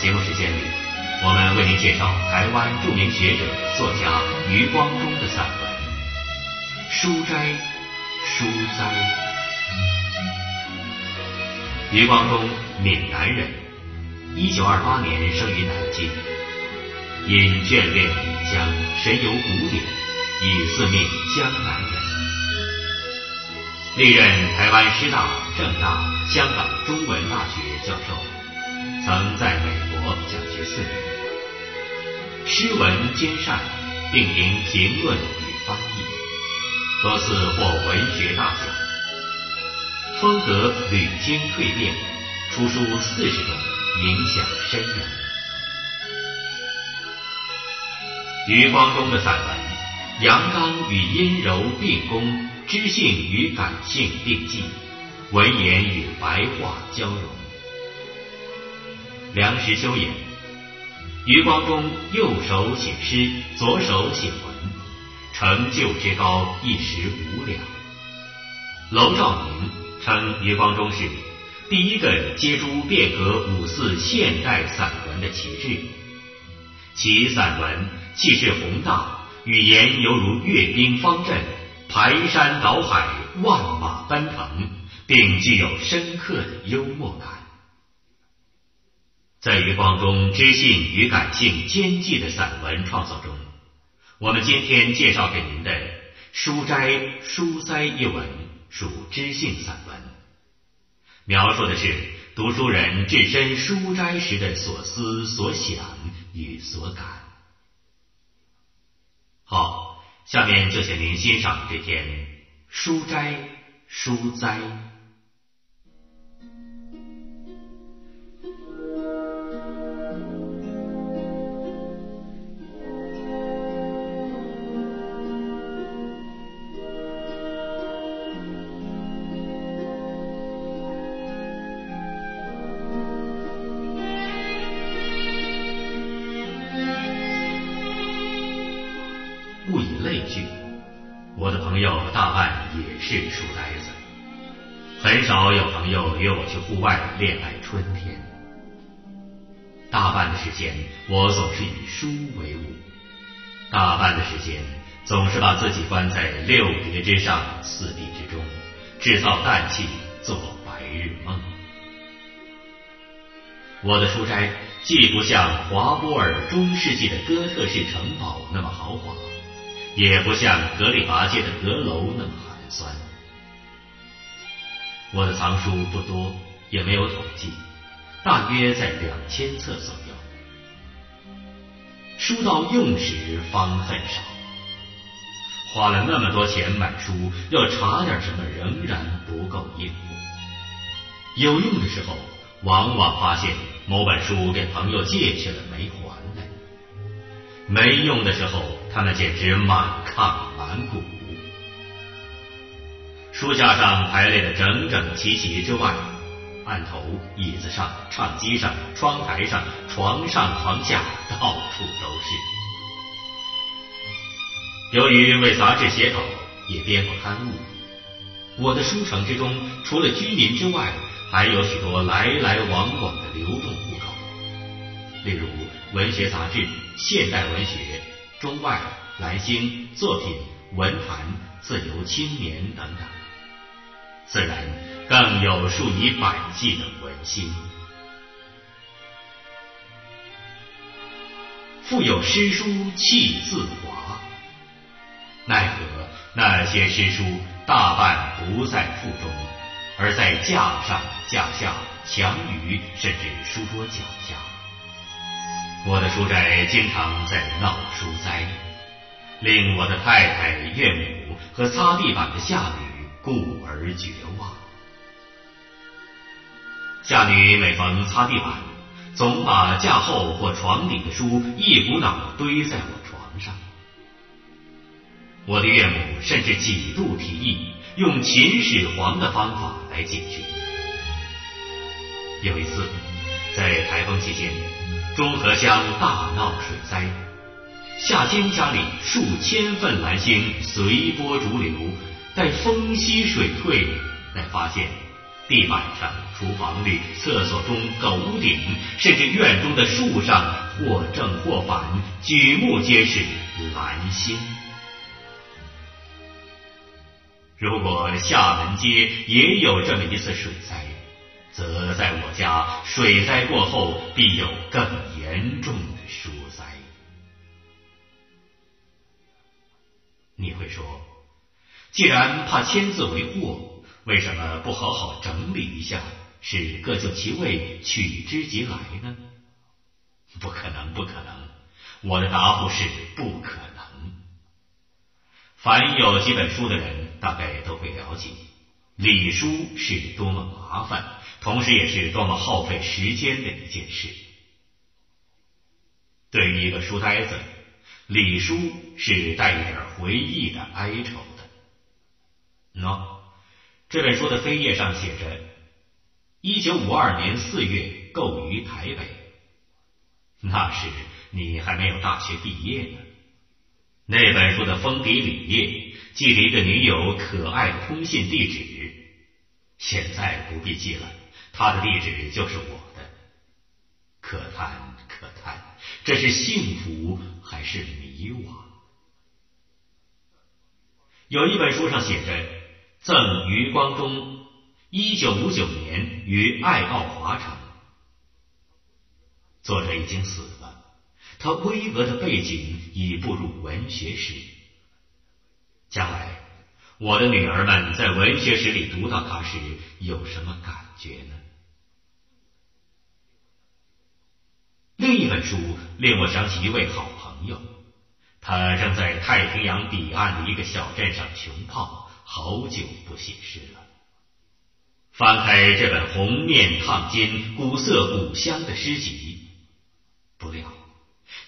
节目时间里，我们为您介绍台湾著名学者、作家余光中的散文《书斋书斋》。余光中，闽南人，一九二八年生于南京，因眷恋闽江，神游古典，以四命江南人。历任台湾师大、政大、香港中文大学教授，曾在美国讲学四年。诗文兼善，并凭评论与翻译，多次获文学大奖。风格屡经蜕变，出书四十种，影响深远。余光中的散文，阳刚与阴柔并攻。知性与感性并济，文言与白话交融。梁实秋言：余光中右手写诗，左手写文，成就之高一时无两。娄兆明称余光中是第一个接诸变革五四现代散文的旗帜，其散文气势宏大，语言犹如阅兵方阵。排山倒海，万马奔腾，并具有深刻的幽默感。在余光中知性与感性兼具的散文创作中，我们今天介绍给您的《书斋书斋》一文属知性散文，描述的是读书人置身书斋时的所思所想与所感。好。下面就请您欣赏这篇《书斋书斋》。恋爱春天。大半的时间，我总是以书为伍；大半的时间，总是把自己关在六叠之上，四壁之中，制造氮气，做白日梦。我的书斋既不像华波尔中世纪的哥特式城堡那么豪华，也不像格里拔街的阁楼那么寒酸。我的藏书不多，也没有统计，大约在两千册左右。书到用时方恨少，花了那么多钱买书，要查点什么仍然不够应付。有用的时候，往往发现某本书给朋友借去了没还来；没用的时候，他们简直满炕满谷。书架上排列的整整齐齐之外，案头、椅子上、唱机上、窗台上、床上、床下，到处都是。由于为杂志写稿，也编过刊物，我的书城之中，除了居民之外，还有许多来来往往的流动户口，例如文学杂志、现代文学、中外、蓝星、作品、文坛、自由青年等等。自然更有数以百计的文心，富有诗书气自华。奈何那些诗书大半不在腹中，而在架上、架下、墙隅，甚至书桌脚下。我的书斋经常在闹书斋，令我的太太、岳母和擦地板的下女。故而绝望。夏女每逢擦地板，总把架后或床底的书一股脑堆在我床上。我的岳母甚至几度提议用秦始皇的方法来解决。有一次，在台风期间，中和乡大闹水灾，夏天家里数千份蓝星随波逐流。待风息水退，才发现地板上、厨房里、厕所中、狗屋顶，甚至院中的树上，或正或反，举目皆是蓝星。如果厦门街也有这么一次水灾，则在我家水灾过后，必有更严重的疏灾。你会说，既然怕签字为祸，为什么不好好整理一下，使各就其位，取之即来呢？不可能，不可能！我的答复是不可能。凡有几本书的人，大概都会了解，理书是多么麻烦，同时也是多么耗费时间的一件事。对于一个书呆子。李书是带一点回忆的哀愁的。喏，这本书的扉页上写着：“一九五二年四月购于台北。”那时你还没有大学毕业呢。那本书的封底里页记着一个女友可爱的通信地址，现在不必记了，她的地址就是我的。可叹，可叹，这是幸福。还是迷惘。有一本书上写着：“赠余光中，一九五九年于爱奥华城。”作者已经死了，他巍峨的背景已步入文学史。将来，我的女儿们在文学史里读到他时，有什么感觉呢？另一本书令我想起一位好。朋友，他正在太平洋彼岸的一个小镇上穷泡，好久不写诗了。翻开这本红面烫金、古色古香的诗集，不料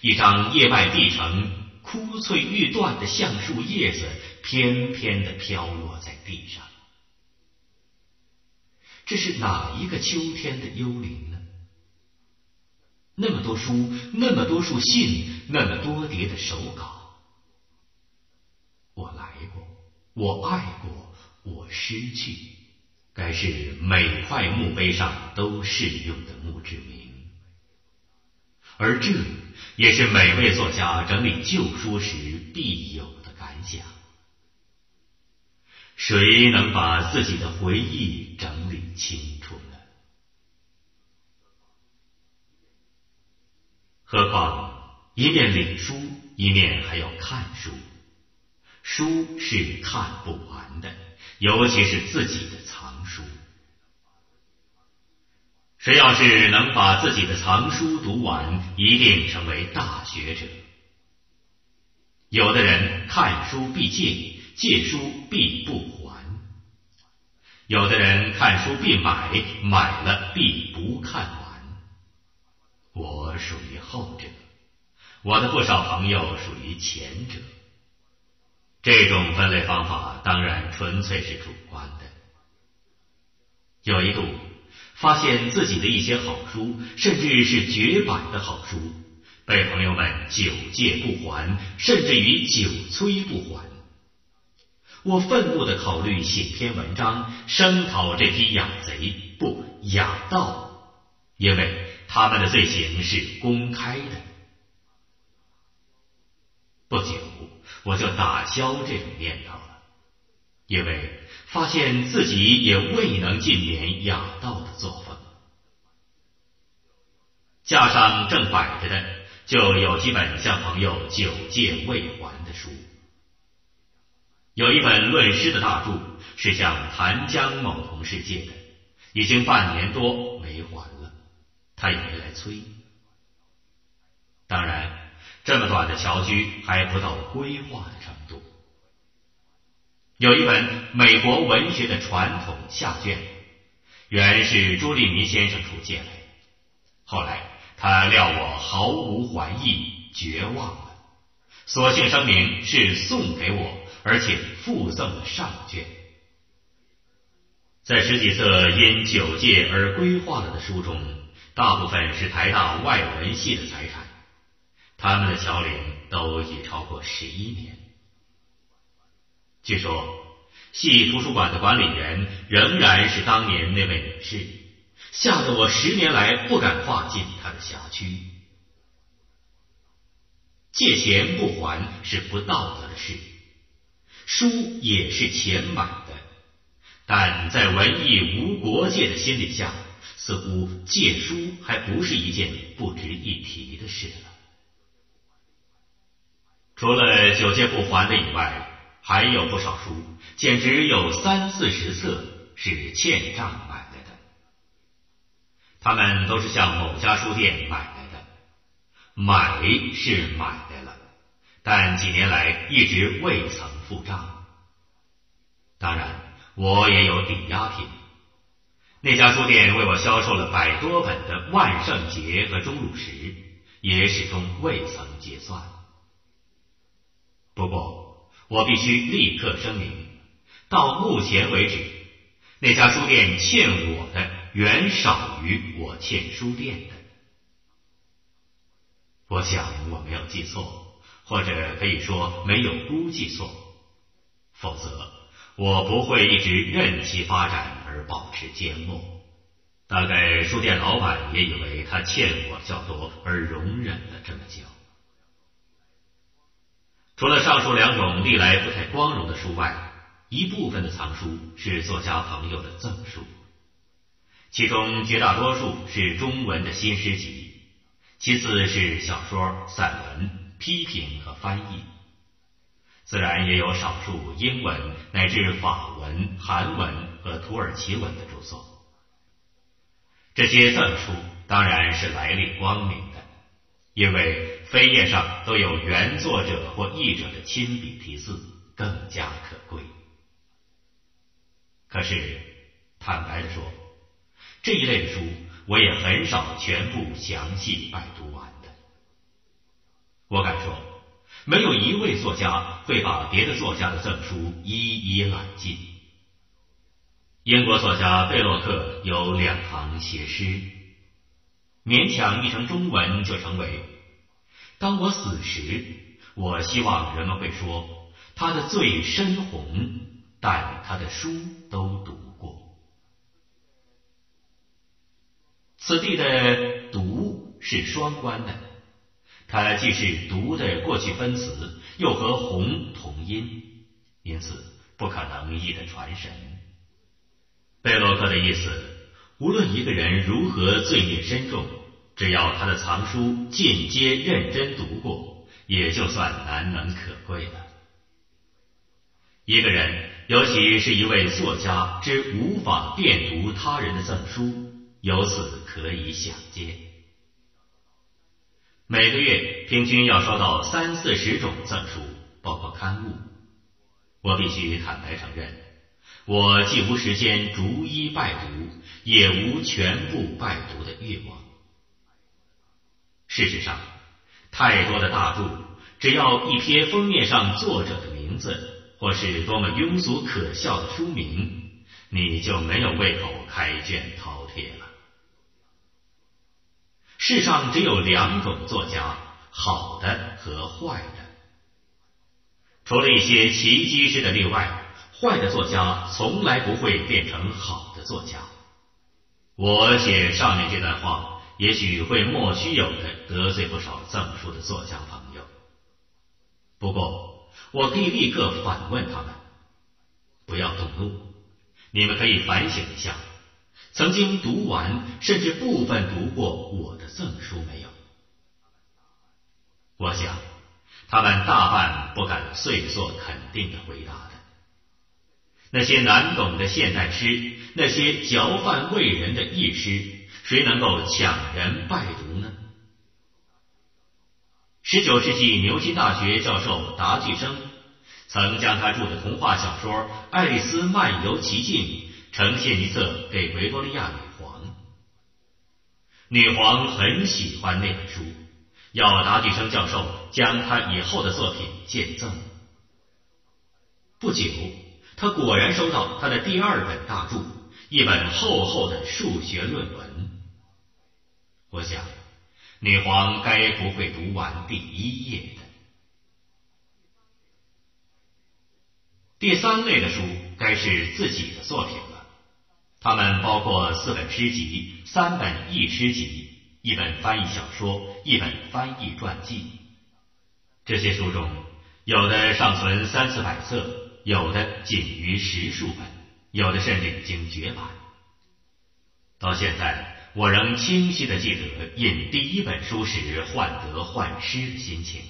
一张叶脉碧成、枯翠欲断的橡树叶子，翩翩地飘落在地上。这是哪一个秋天的幽灵？那么多书，那么多束信，那么多叠的手稿，我来过，我爱过，我失去，该是每块墓碑上都适用的墓志铭，而这也是每位作家整理旧书时必有的感想。谁能把自己的回忆整理清楚呢？何况一面领书，一面还要看书。书是看不完的，尤其是自己的藏书。谁要是能把自己的藏书读完，一定成为大学者。有的人看书必借，借书必不还；有的人看书必买，买了必不看。我属于后者，我的不少朋友属于前者。这种分类方法当然纯粹是主观的。有一度，发现自己的一些好书，甚至是绝版的好书，被朋友们久借不还，甚至于久催不还。我愤怒的考虑写篇文章声讨这批雅贼，不雅盗，因为。他们的罪行是公开的。不久，我就打消这种念头了，因为发现自己也未能尽免雅道的作风。架上正摆着的，就有几本向朋友久借未还的书。有一本论诗的大著，是向谭江某同事借的，已经半年多没还。他也没来催。当然，这么短的侨居还不到规划的程度。有一本美国文学的传统下卷，原是朱利尼先生出借来，后来他料我毫无怀意，绝望了，索性声明是送给我，而且附赠了上卷。在十几册因九借而规划了的书中。大部分是台大外文系的财产，他们的侨龄都已超过十一年。据说系图书馆的管理员仍然是当年那位女士，吓得我十年来不敢跨进她的辖区。借钱不还是不道德的事，书也是钱买的，但在文艺无国界的心理下，似乎借书还不是一件不值一提的事了。除了久借不还的以外，还有不少书，简直有三四十册是欠账买来的。他们都是向某家书店买来的，买是买来了，但几年来一直未曾付账。当然，我也有抵押品。那家书店为我销售了百多本的《万圣节》和《钟乳石》，也始终未曾结算。不过，我必须立刻声明，到目前为止，那家书店欠我的远少于我欠书店的。我想我没有记错，或者可以说没有估计错，否则我不会一直任其发展而保持缄默。大概书店老板也以为他欠我较多，而容忍了这么久。除了上述两种历来不太光荣的书外，一部分的藏书是作家朋友的赠书，其中绝大多数是中文的新诗集，其次是小说、散文、批评和翻译，自然也有少数英文乃至法文、韩文和土耳其文的著作。这些赠书当然是来历光明的。因为扉页上都有原作者或译者的亲笔题字，更加可贵。可是，坦白的说，这一类的书我也很少全部详细拜读完的。我敢说，没有一位作家会把别的作家的赠书一一揽尽。英国作家贝洛克有两行写诗。勉强译成中文就成为：当我死时，我希望人们会说他的罪深红，但他的书都读过。此地的“读”是双关的，它既是“读”的过去分词，又和“红”同音，因此不可能译得传神。贝洛克的意思。无论一个人如何罪孽深重，只要他的藏书尽皆认真读过，也就算难能可贵了。一个人，尤其是一位作家，之无法辨读他人的赠书，由此可以想见。每个月平均要收到三四十种赠书，包括刊物。我必须坦白承认。我既无时间逐一拜读，也无全部拜读的欲望。事实上，太多的大著，只要一瞥封面上作者的名字，或是多么庸俗可笑的书名，你就没有胃口开卷饕餮了。世上只有两种作家，好的和坏的，除了一些奇迹式的例外。坏的作家从来不会变成好的作家。我写上面这段话，也许会莫须有的得罪不少赠书的作家朋友。不过，我可以立刻反问他们：不要动怒，你们可以反省一下，曾经读完甚至部分读过我的赠书没有？我想，他们大半不敢遂作肯定的回答的。那些难懂的现代诗，那些嚼饭喂人的异诗，谁能够抢人拜读呢？十九世纪牛津大学教授达巨生曾将他著的童话小说《爱丽丝漫游奇境》呈现一册给维多利亚女皇，女皇很喜欢那本书，要达蒂生教授将他以后的作品见赠。不久。他果然收到他的第二本大著，一本厚厚的数学论文。我想，女皇该不会读完第一页的。第三类的书，该是自己的作品。它们包括四本诗集、三本译诗集、一本翻译小说、一本翻译传记。这些书中，有的尚存三四百册，有的仅余十数本，有的甚至已经绝版。到现在，我仍清晰的记得印第一本书时患得患失的心情。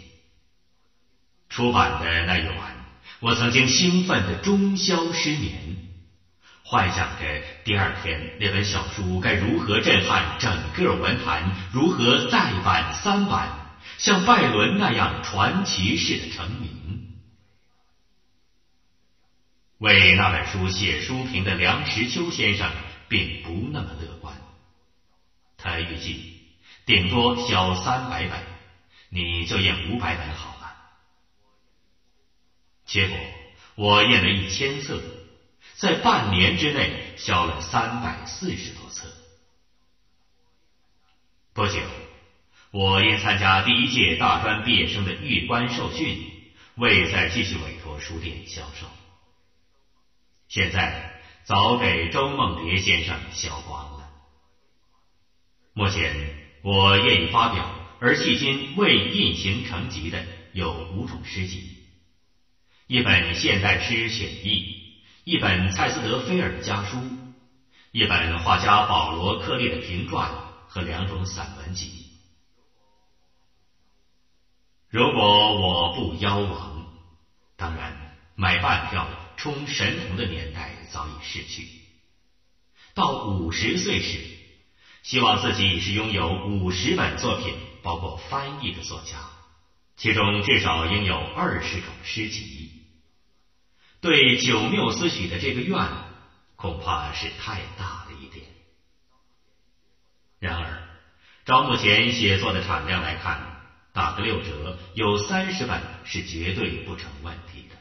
出版的那一晚，我曾经兴奋的终宵失眠，幻想着第二天那本小书该如何震撼整个文坛，如何再版三版，像拜伦那样传奇式的成名。为那本书写书评的梁实秋先生并不那么乐观，他预计顶多销三百本，你就印五百本好了。结果我印了一千册，在半年之内销了三百四十多册。不久，我因参加第一届大专毕业生的预官受训，未再继续委托书店销售。现在早给周梦蝶先生销光了。目前我业已发表而迄今未印行成集的有五种诗集。一本现代诗选译，一本蔡斯德菲尔的家书，一本画家保罗克利的评传和两种散文集。如果我不夭亡，当然买半票冲神童的年代早已逝去。到五十岁时，希望自己是拥有五十本作品，包括翻译的作家，其中至少应有二十种诗集。对九缪斯许的这个愿，恐怕是太大了一点。然而，照目前写作的产量来看，打个六折，有三十本是绝对不成问题的。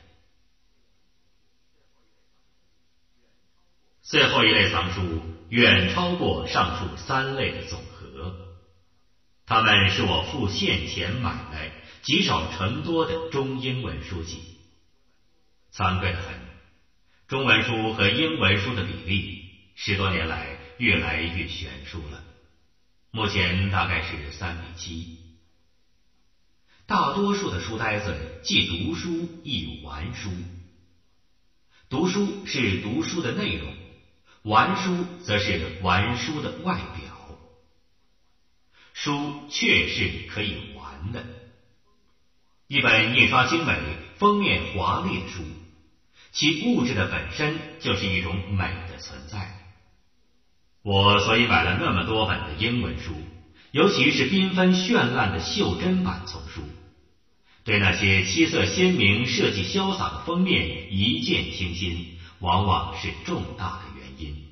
最后一类藏书远超过上述三类的总和，它们是我付现钱买来、积少成多的中英文书籍。惭愧的很，中文书和英文书的比例十多年来越来越悬殊了，目前大概是三比七。大多数的书呆子既读书亦玩书，读书是读书的内容，玩书则是玩书的外表。书确是可以玩的，一本印刷精美、封面华丽的书。其物质的本身就是一种美的存在。我所以买了那么多本的英文书，尤其是缤纷绚烂的袖珍版丛书，对那些七色鲜明、设计潇洒的封面一见倾心，往往是重大的原因。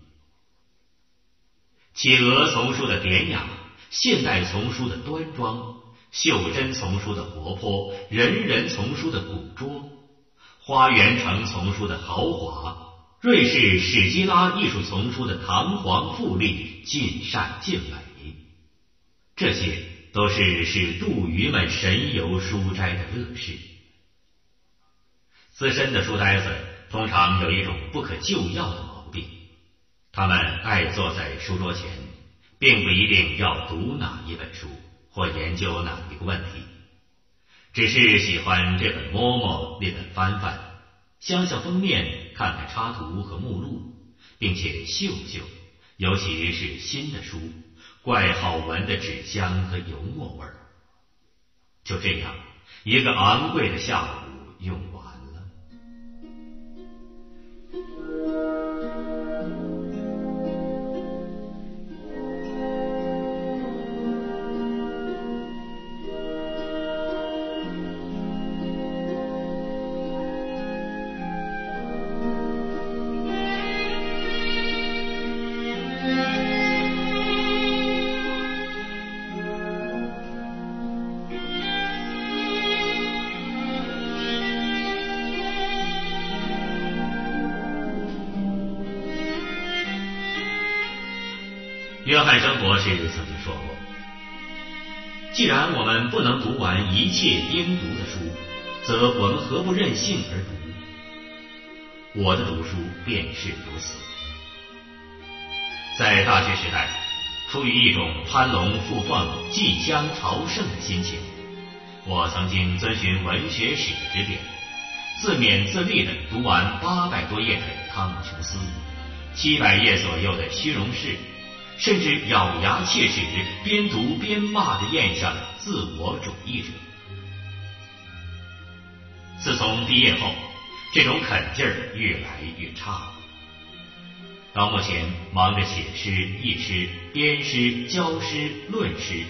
企鹅丛书的典雅，现代丛书的端庄，袖珍丛书的活泼，人人丛书的古拙。花园城丛书的豪华，瑞士史基拉艺术丛书的堂皇富丽、尽善尽美，这些都是使杜鱼们神游书斋的乐事。资深的书呆子通常有一种不可救药的毛病，他们爱坐在书桌前，并不一定要读哪一本书或研究哪一个问题。只是喜欢这本摸摸，那本翻翻，想想封面，看看插图和目录，并且嗅嗅，尤其是新的书，怪好闻的纸香和油墨味儿。就这样，一个昂贵的下午用约翰生博士曾经说过：“既然我们不能读完一切应读的书，则我们何不任性而读？我的读书便是如此。在大学时代，出于一种攀龙附凤、寄乡朝圣的心情，我曾经遵循文学史的指点，自勉自励地读完八百多页的汤姆琼斯，七百页左右的虚荣士，甚至咬牙切齿、边读边骂的咽下了自我主义者。自从毕业后，这种狠劲儿越来越差。到目前，忙着写诗、译诗、编诗、教诗、论诗，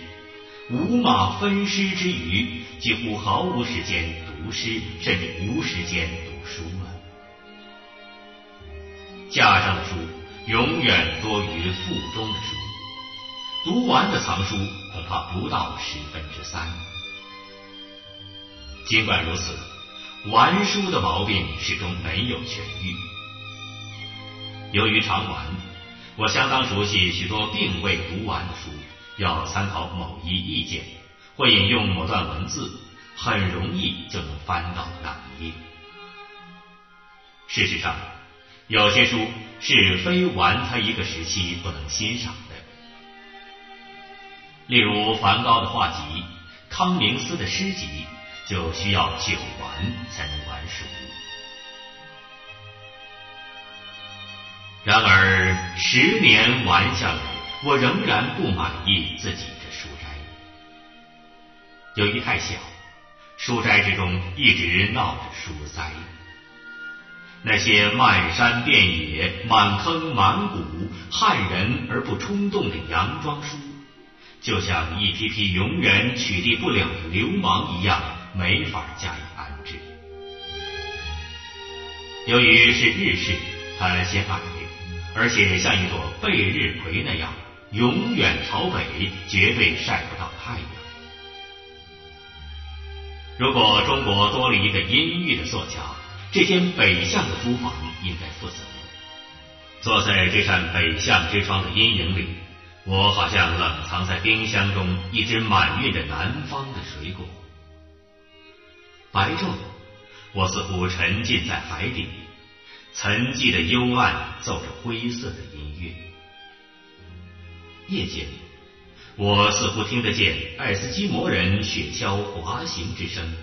五马分尸之余，几乎毫无时间读诗，甚至无时间读书了。架上的书永远多于腹中的书，读完的藏书恐怕不到十分之三。尽管如此。玩书的毛病始终没有痊愈。由于常玩，我相当熟悉许多并未读完的书。要参考某一意见，或引用某段文字，很容易就能翻到那一页。事实上，有些书是非玩他一个时期不能欣赏的。例如梵高的画集，康明斯的诗集。就需要久玩才能玩熟。然而十年玩下来，我仍然不满意自己的书斋。由于太小，书斋之中一直闹着书灾。那些漫山遍野、满坑满谷、害人而不冲动的洋装书，就像一批批永远取缔不了的流氓一样。没法加以安置。由于是日式，它先矮，而且像一朵背日葵那样，永远朝北，绝对晒不到太阳。如果中国多了一个阴郁的作家，这间北向的书房应该负责。坐在这扇北向之窗的阴影里，我好像冷藏在冰箱中一只满运的南方的水果。白昼，我似乎沉浸在海底，沉寂的幽暗奏着灰色的音乐。夜间，我似乎听得见爱斯基摩人雪橇滑行之声，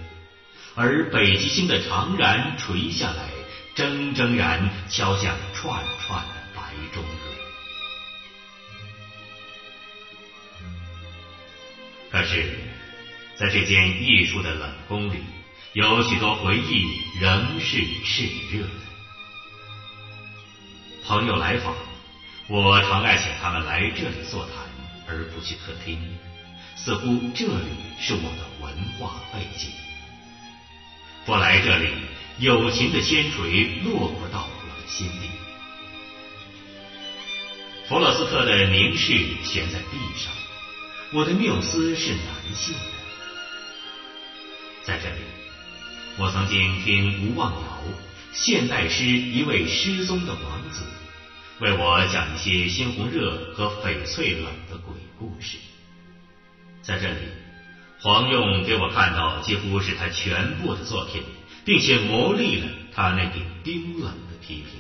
而北极星的长髯垂下来，铮铮然敲响串串的白钟。可是，在这间艺术的冷宫里。有许多回忆仍是炽热的。朋友来访，我常爱请他们来这里座谈，而不去客厅，似乎这里是我的文化背景。我来这里，友情的铅锤落不到我的心里。弗洛斯特的凝视悬在壁上，我的缪斯是男性的，在这里。我曾经听吴望尧，现代诗一位失踪的王子，为我讲一些猩红热和翡翠冷的鬼故事。在这里，黄用给我看到几乎是他全部的作品，并且磨砺了他那顶冰冷的批评。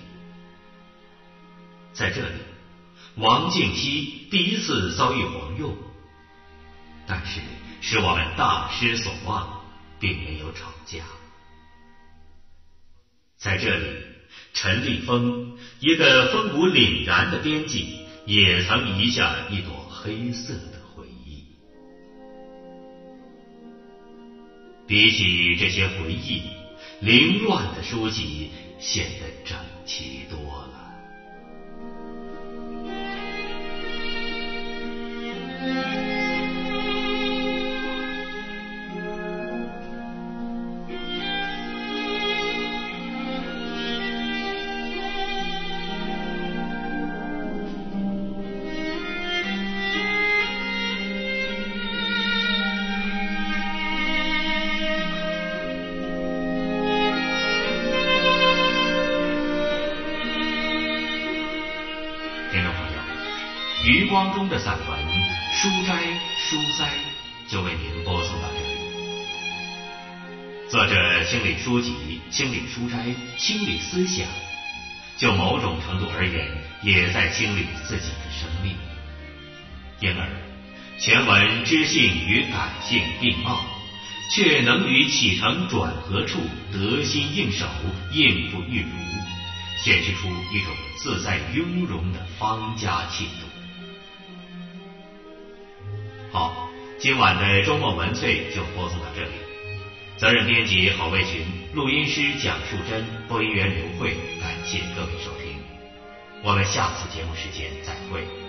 在这里，王敬熙第一次遭遇黄用，但是使我们大失所望，并没有吵架。在这里，陈立峰，一个风骨凛然的编辑，也曾遗下一朵黑色的比起这些回忆，凌乱的书籍显得整齐多了。光中的散文《书斋书斋》就为您播送到这里。作者清理书籍、清理书斋、清理思想。就某种程度而言，也在清理自己的生命。因而，全文知性与感性并茂，却能于起承转合处得心应手、应付玉如，显示出一种自在雍容的方家气度。好，今晚的周末文萃就播送到这里。责任编辑郝卫群，录音师蒋树珍，播音员刘慧，感谢各位收听。我们下次节目时间再会。